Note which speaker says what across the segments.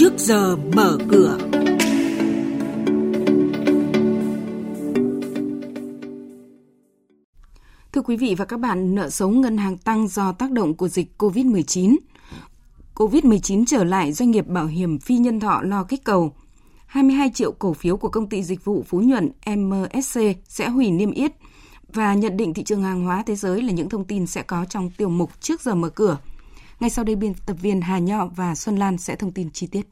Speaker 1: trước giờ mở cửa. Thưa quý vị và các bạn, nợ xấu ngân hàng tăng do tác động của dịch COVID-19. COVID-19 trở lại, doanh nghiệp bảo hiểm phi nhân thọ lo kích cầu. 22 triệu cổ phiếu của công ty dịch vụ Phú Nhuận MSC sẽ hủy niêm yết và nhận định thị trường hàng hóa thế giới là những thông tin sẽ có trong tiểu mục trước giờ mở cửa. Ngay sau đây biên tập viên Hà Nho và Xuân Lan sẽ thông tin chi tiết.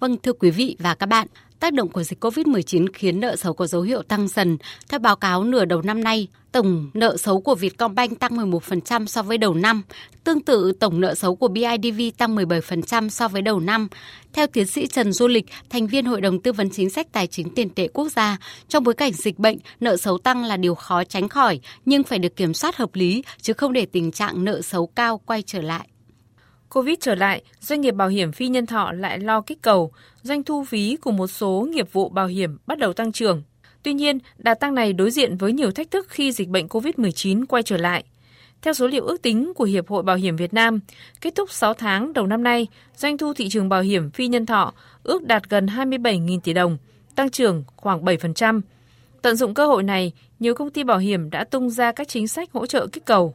Speaker 2: Vâng, thưa quý vị và các bạn, tác động của dịch COVID-19 khiến nợ xấu có dấu hiệu tăng dần. Theo báo cáo nửa đầu năm nay, tổng nợ xấu của Vietcombank tăng 11% so với đầu năm. Tương tự, tổng nợ xấu của BIDV tăng 17% so với đầu năm. Theo tiến sĩ Trần Du Lịch, thành viên Hội đồng Tư vấn Chính sách Tài chính Tiền tệ Quốc gia, trong bối cảnh dịch bệnh, nợ xấu tăng là điều khó tránh khỏi, nhưng phải được kiểm soát hợp lý, chứ không để tình trạng nợ xấu cao quay trở lại.
Speaker 3: Covid trở lại, doanh nghiệp bảo hiểm phi nhân thọ lại lo kích cầu, doanh thu phí của một số nghiệp vụ bảo hiểm bắt đầu tăng trưởng. Tuy nhiên, đà tăng này đối diện với nhiều thách thức khi dịch bệnh COVID-19 quay trở lại. Theo số liệu ước tính của Hiệp hội Bảo hiểm Việt Nam, kết thúc 6 tháng đầu năm nay, doanh thu thị trường bảo hiểm phi nhân thọ ước đạt gần 27.000 tỷ đồng, tăng trưởng khoảng 7%. Tận dụng cơ hội này, nhiều công ty bảo hiểm đã tung ra các chính sách hỗ trợ kích cầu.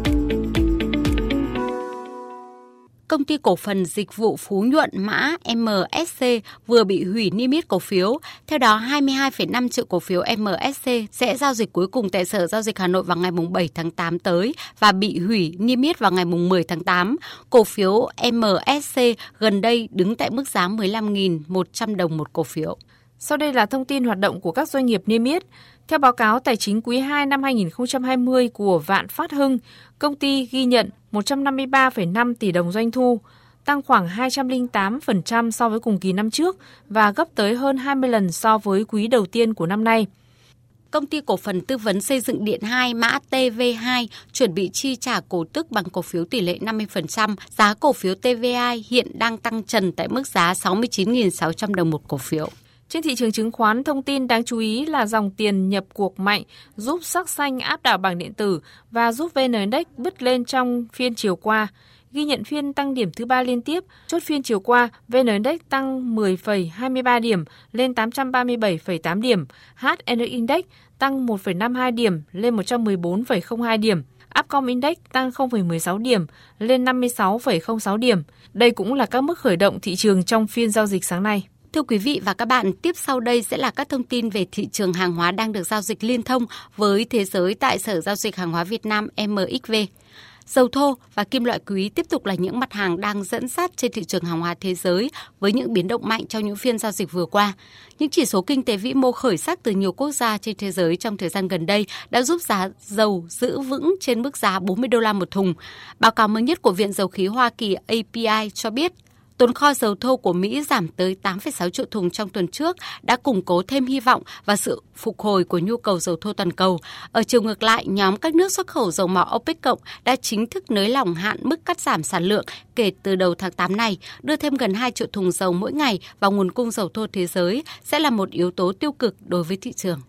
Speaker 2: công ty cổ phần dịch vụ Phú Nhuận mã MSC vừa bị hủy niêm yết cổ phiếu. Theo đó, 22,5 triệu cổ phiếu MSC sẽ giao dịch cuối cùng tại Sở Giao dịch Hà Nội vào ngày 7 tháng 8 tới và bị hủy niêm yết vào ngày 10 tháng 8. Cổ phiếu MSC gần đây đứng tại mức giá 15.100 đồng một cổ phiếu.
Speaker 3: Sau đây là thông tin hoạt động của các doanh nghiệp niêm yết. Theo báo cáo tài chính quý 2 năm 2020 của Vạn Phát Hưng, công ty ghi nhận 153,5 tỷ đồng doanh thu, tăng khoảng 208% so với cùng kỳ năm trước và gấp tới hơn 20 lần so với quý đầu tiên của năm nay.
Speaker 2: Công ty cổ phần tư vấn xây dựng Điện 2 mã TV2 chuẩn bị chi trả cổ tức bằng cổ phiếu tỷ lệ 50%. Giá cổ phiếu TVI hiện đang tăng trần tại mức giá 69.600 đồng một cổ phiếu.
Speaker 3: Trên thị trường chứng khoán, thông tin đáng chú ý là dòng tiền nhập cuộc mạnh giúp sắc xanh áp đảo bảng điện tử và giúp VN Index bứt lên trong phiên chiều qua. Ghi nhận phiên tăng điểm thứ ba liên tiếp, chốt phiên chiều qua, VN Index tăng 10,23 điểm lên 837,8 điểm, HN Index tăng 1,52 điểm lên 114,02 điểm. Upcom Index tăng 0,16 điểm lên 56,06 điểm. Đây cũng là các mức khởi động thị trường trong phiên giao dịch sáng nay.
Speaker 2: Thưa quý vị và các bạn, tiếp sau đây sẽ là các thông tin về thị trường hàng hóa đang được giao dịch liên thông với thế giới tại Sở Giao dịch Hàng hóa Việt Nam MXV. Dầu thô và kim loại quý tiếp tục là những mặt hàng đang dẫn dắt trên thị trường hàng hóa thế giới với những biến động mạnh trong những phiên giao dịch vừa qua. Những chỉ số kinh tế vĩ mô khởi sắc từ nhiều quốc gia trên thế giới trong thời gian gần đây đã giúp giá dầu giữ vững trên mức giá 40 đô la một thùng. Báo cáo mới nhất của Viện Dầu khí Hoa Kỳ API cho biết Tồn kho dầu thô của Mỹ giảm tới 8,6 triệu thùng trong tuần trước đã củng cố thêm hy vọng và sự phục hồi của nhu cầu dầu thô toàn cầu. Ở chiều ngược lại, nhóm các nước xuất khẩu dầu mỏ OPEC cộng đã chính thức nới lỏng hạn mức cắt giảm sản lượng kể từ đầu tháng 8 này, đưa thêm gần 2 triệu thùng dầu mỗi ngày vào nguồn cung dầu thô thế giới sẽ là một yếu tố tiêu cực đối với thị trường.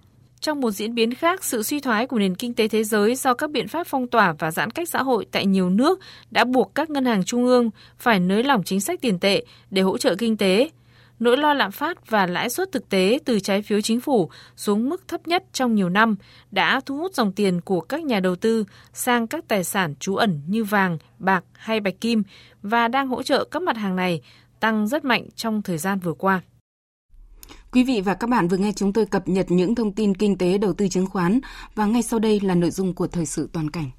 Speaker 3: Trong một diễn biến khác, sự suy thoái của nền kinh tế thế giới do các biện pháp phong tỏa và giãn cách xã hội tại nhiều nước đã buộc các ngân hàng trung ương phải nới lỏng chính sách tiền tệ để hỗ trợ kinh tế. Nỗi lo lạm phát và lãi suất thực tế từ trái phiếu chính phủ xuống mức thấp nhất trong nhiều năm đã thu hút dòng tiền của các nhà đầu tư sang các tài sản trú ẩn như vàng, bạc hay bạch kim và đang hỗ trợ các mặt hàng này tăng rất mạnh trong thời gian vừa qua.
Speaker 1: Quý vị và các bạn vừa nghe chúng tôi cập nhật những thông tin kinh tế đầu tư chứng khoán và ngay sau đây là nội dung của thời sự toàn cảnh.